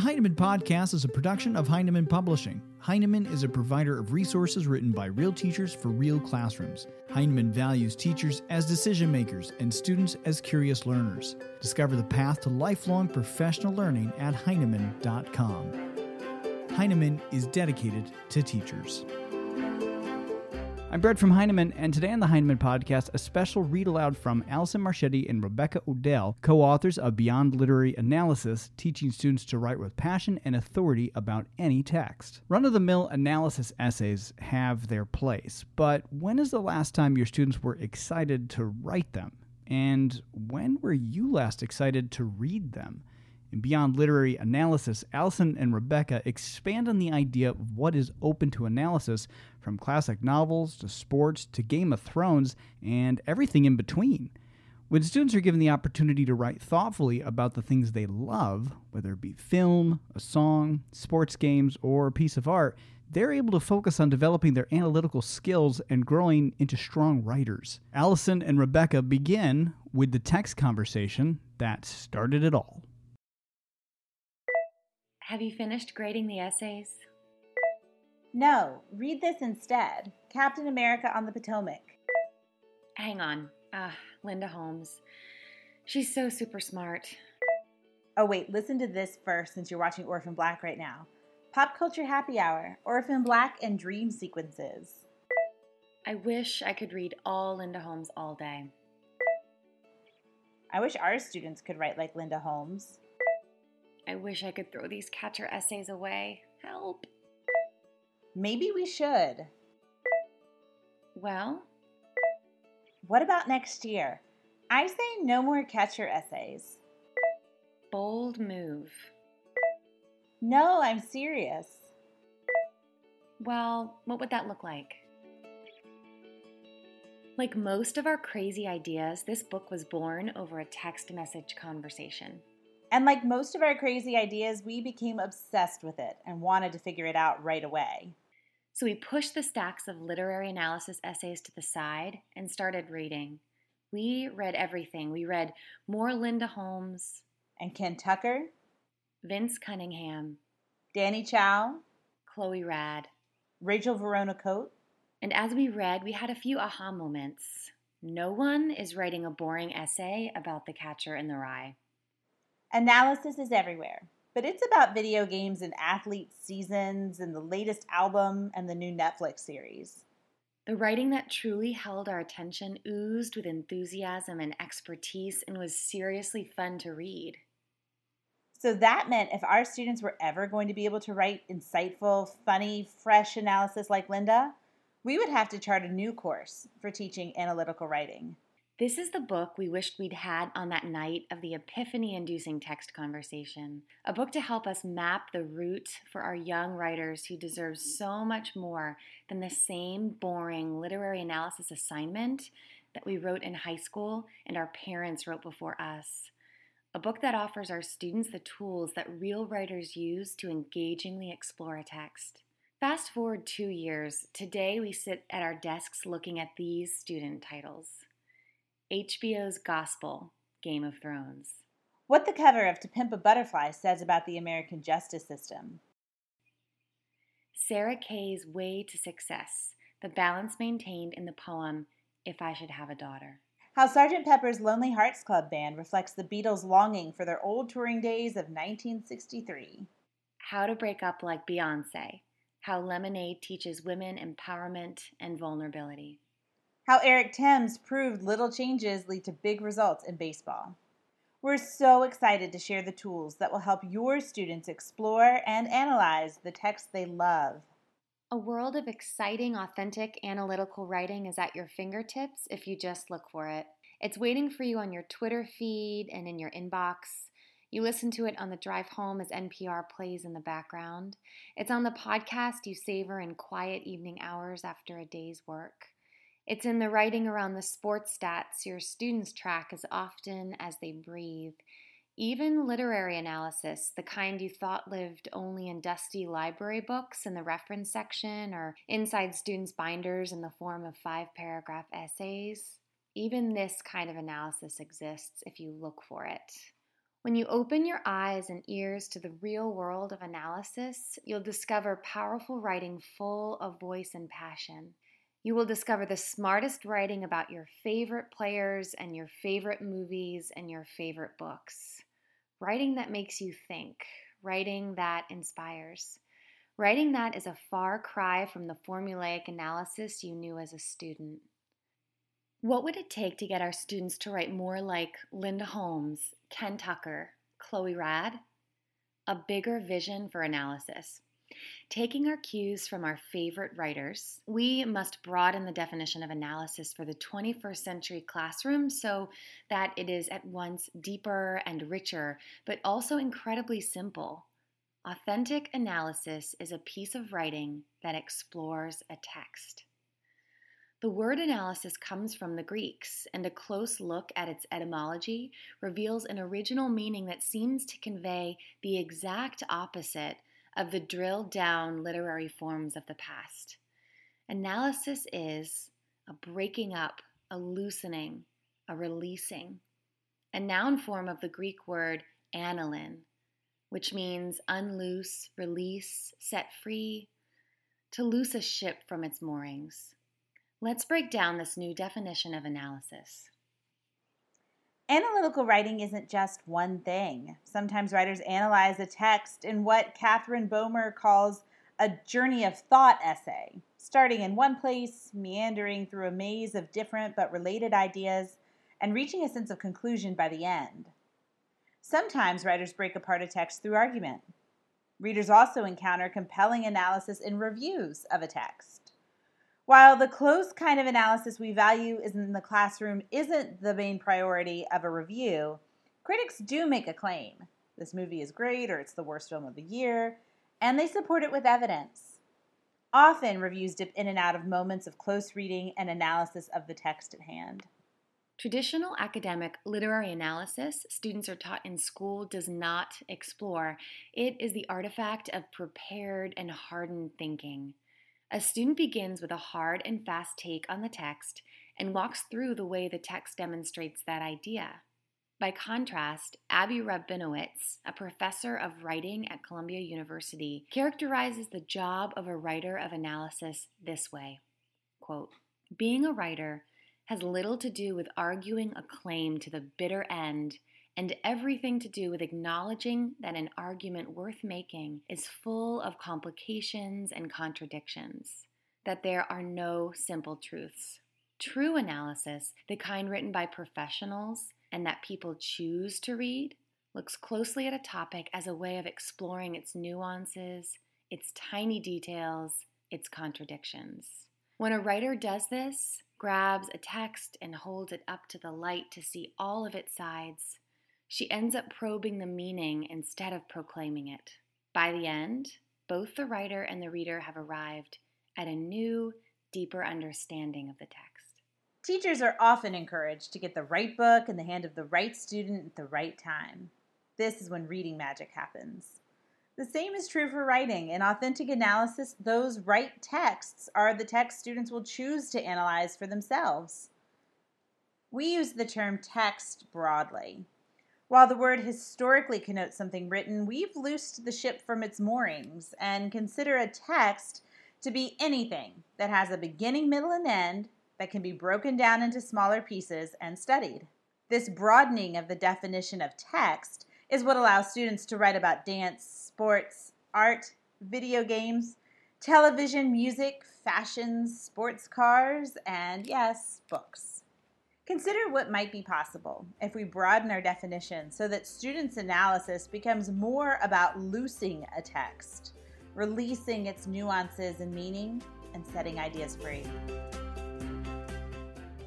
The Heinemann Podcast is a production of Heinemann Publishing. Heinemann is a provider of resources written by real teachers for real classrooms. Heinemann values teachers as decision makers and students as curious learners. Discover the path to lifelong professional learning at Heinemann.com. Heinemann is dedicated to teachers. I'm Brett from Heinemann, and today on the Heinemann podcast, a special read aloud from Allison Marchetti and Rebekah O'Dell, co authors of Beyond Literary Analysis, teaching students to write with passion and authority about any text. Run of the mill analysis essays have their place, but when is the last time your students were excited to write them? And when were you last excited to read them? In Beyond Literary Analysis, Allison and Rebekah expand on the idea of what is open to analysis from classic novels to sports to Game of Thrones and everything in between. When students are given the opportunity to write thoughtfully about the things they love, whether it be film, a song, sports games, or a piece of art, they're able to focus on developing their analytical skills and growing into strong writers. Allison and Rebekah begin with the text conversation that started it all. Have you finished grading the essays? No, read this instead Captain America on the Potomac. Hang on. Ah, Linda Holmes. She's so super smart. Oh, wait, listen to this first since you're watching Orphan Black right now. Pop Culture Happy Hour, Orphan Black and Dream Sequences. I wish I could read all Linda Holmes all day. I wish our students could write like Linda Holmes. I wish I could throw these catcher essays away. Help. Maybe we should. Well, What about next year? I say no more catcher essays. bold move. No, I'm serious. Well, what would that look like? Like most of our crazy ideas, this book was born over a text message conversation. And like most of our crazy ideas, we became obsessed with it and wanted to figure it out right away. So we pushed the stacks of literary analysis essays to the side and started reading. We read everything. We read more Linda Holmes, And Ken Tucker, Vinson Cunningham, Danny Chau, Chloe Rad. Rachel Vorona Cote, And as we read, we had a few aha moments. No one is writing a boring essay about the catcher in the rye. Analysis is everywhere, but it's about video games and athlete seasons and the latest album and the new Netflix series. The writing that truly held our attention oozed with enthusiasm and expertise and was seriously fun to read. So that meant if our students were ever going to be able to write insightful, funny, fresh analysis like Linda, we would have to chart a new course for teaching analytical writing. This is the book we wished we'd had on that night of the epiphany inducing text conversation. A book to help us map the route for our young writers who deserve so much more than the same boring literary analysis assignment that we wrote in high school and our parents wrote before us. A book that offers our students the tools that real writers use to engagingly explore a text. Fast forward two years, today we sit at our desks looking at these student titles. HBO's Gospel, Game of Thrones. What the cover of To Pimp a Butterfly says about the American justice system. Sarah Kay's Way to Success, the balance maintained in the poem If I Should Have a Daughter. How Sgt. Pepper's Lonely Hearts Club Band reflects the Beatles' longing for their old touring days of 1963. How to Break Up Like Beyonce, how Lemonade teaches women empowerment and vulnerability. How Eric Thames proved little changes lead to big results in baseball. We're so excited to share the tools that will help your students explore and analyze the texts they love. A world of exciting, authentic, analytical writing is at your fingertips if you just look for it. It's waiting for you on your Twitter feed and in your inbox. You listen to it on the drive home as NPR plays in the background. It's on the podcast you savor in quiet evening hours after a day's work. It's in the writing around the sports stats your students track as often as they breathe. Even literary analysis, the kind you thought lived only in dusty library books in the reference section or inside students' binders in the form of five paragraph essays, even this kind of analysis exists if you look for it. When you open your eyes and ears to the real world of analysis, you'll discover powerful writing full of voice and passion. You will discover the smartest writing about your favorite players and your favorite movies and your favorite books. Writing that makes you think, writing that inspires. Writing that is a far cry from the formulaic analysis you knew as a student. What would it take to get our students to write more like Linda Holmes, Ken Tucker, Chloe Rad? A bigger vision for analysis. Taking our cues from our favorite writers, we must broaden the definition of analysis for the 21st century classroom so that it is at once deeper and richer, but also incredibly simple. Authentic analysis is a piece of writing that explores a text. The word analysis comes from the Greeks, and a close look at its etymology reveals an original meaning that seems to convey the exact opposite of the drilled down literary forms of the past. Analysis is a breaking up, a loosening, a releasing, a noun form of the Greek word analyein, which means unloose, release, set free, to loose a ship from its moorings. Let's break down this new definition of analysis. Analytical writing isn't just one thing. Sometimes writers analyze a text in what Katherine Bomer calls a journey of thought essay, starting in one place, meandering through a maze of different but related ideas, and reaching a sense of conclusion by the end. Sometimes writers break apart a text through argument. Readers also encounter compelling analysis in reviews of a text. While the close kind of analysis we value is in the classroom isn't the main priority of a review, critics do make a claim. This movie is great or it's the worst film of the year, and they support it with evidence. Often, reviews dip in and out of moments of close reading and analysis of the text at hand. Traditional academic literary analysis students are taught in school does not explore. It is the artifact of prepared and hardened thinking. A student begins with a hard and fast take on the text and walks through the way the text demonstrates that idea. By contrast, Abby Rabinowitz, a professor of writing at Columbia University, characterizes the job of a writer of analysis this way quote, Being a writer has little to do with arguing a claim to the bitter end and everything to do with acknowledging that an argument worth making is full of complications and contradictions, that there are no simple truths. True analysis, the kind written by professionals and that people choose to read, looks closely at a topic as a way of exploring its nuances, its tiny details, its contradictions. When a writer does this, grabs a text and holds it up to the light to see all of its sides, she ends up probing the meaning instead of proclaiming it. By the end, both the writer and the reader have arrived at a new, deeper understanding of the text. Teachers are often encouraged to get the right book in the hand of the right student at the right time. This is when reading magic happens. The same is true for writing. In authentic analysis, those right texts are the texts students will choose to analyze for themselves. We use the term text broadly. While the word historically connotes something written, we've loosed the ship from its moorings and consider a text to be anything that has a beginning, middle, and end that can be broken down into smaller pieces and studied. This broadening of the definition of text is what allows students to write about dance, sports, art, video games, television, music, fashions, sports cars, and yes, books. Consider what might be possible if we broaden our definition so that students' analysis becomes more about loosing a text, releasing its nuances and meaning, and setting ideas free.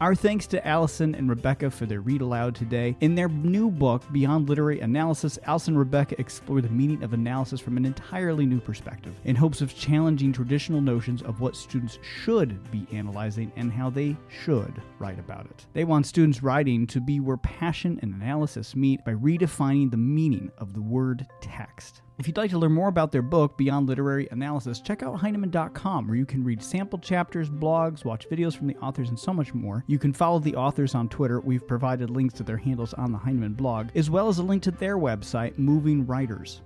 Our thanks to Allison and Rebekah for their read aloud today. In their new book, Beyond Literary Analysis, Allison and Rebekah explore the meaning of analysis from an entirely new perspective in hopes of challenging traditional notions of what students should be analyzing and how they should write about it. They want students writing to be where passion and analysis meet by redefining the meaning of the word text. If you'd like to learn more about their book, Beyond Literary Analysis, check out Heinemann.com, where you can read sample chapters, blogs, watch videos from the authors, and so much more. You can follow the authors on Twitter. We've provided links to their handles on the Heinemann blog, as well as a link to their website, Moving Writers.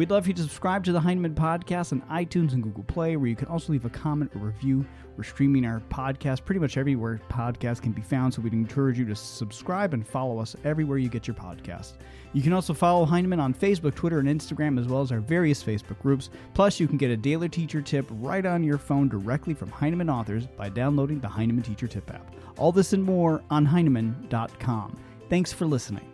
We'd love you to subscribe to the Heinemann Podcast on iTunes and Google Play, where you can also leave a comment or review. We're streaming our podcast pretty much everywhere podcasts can be found, so we'd encourage you to subscribe and follow us everywhere you get your podcast. You can also follow Heinemann on Facebook, Twitter, and Instagram, as well as our various Facebook groups. Plus, you can get a daily teacher tip right on your phone directly from Heinemann authors by downloading the Heinemann Teacher Tip app. All this and more on Heinemann.com. Thanks for listening.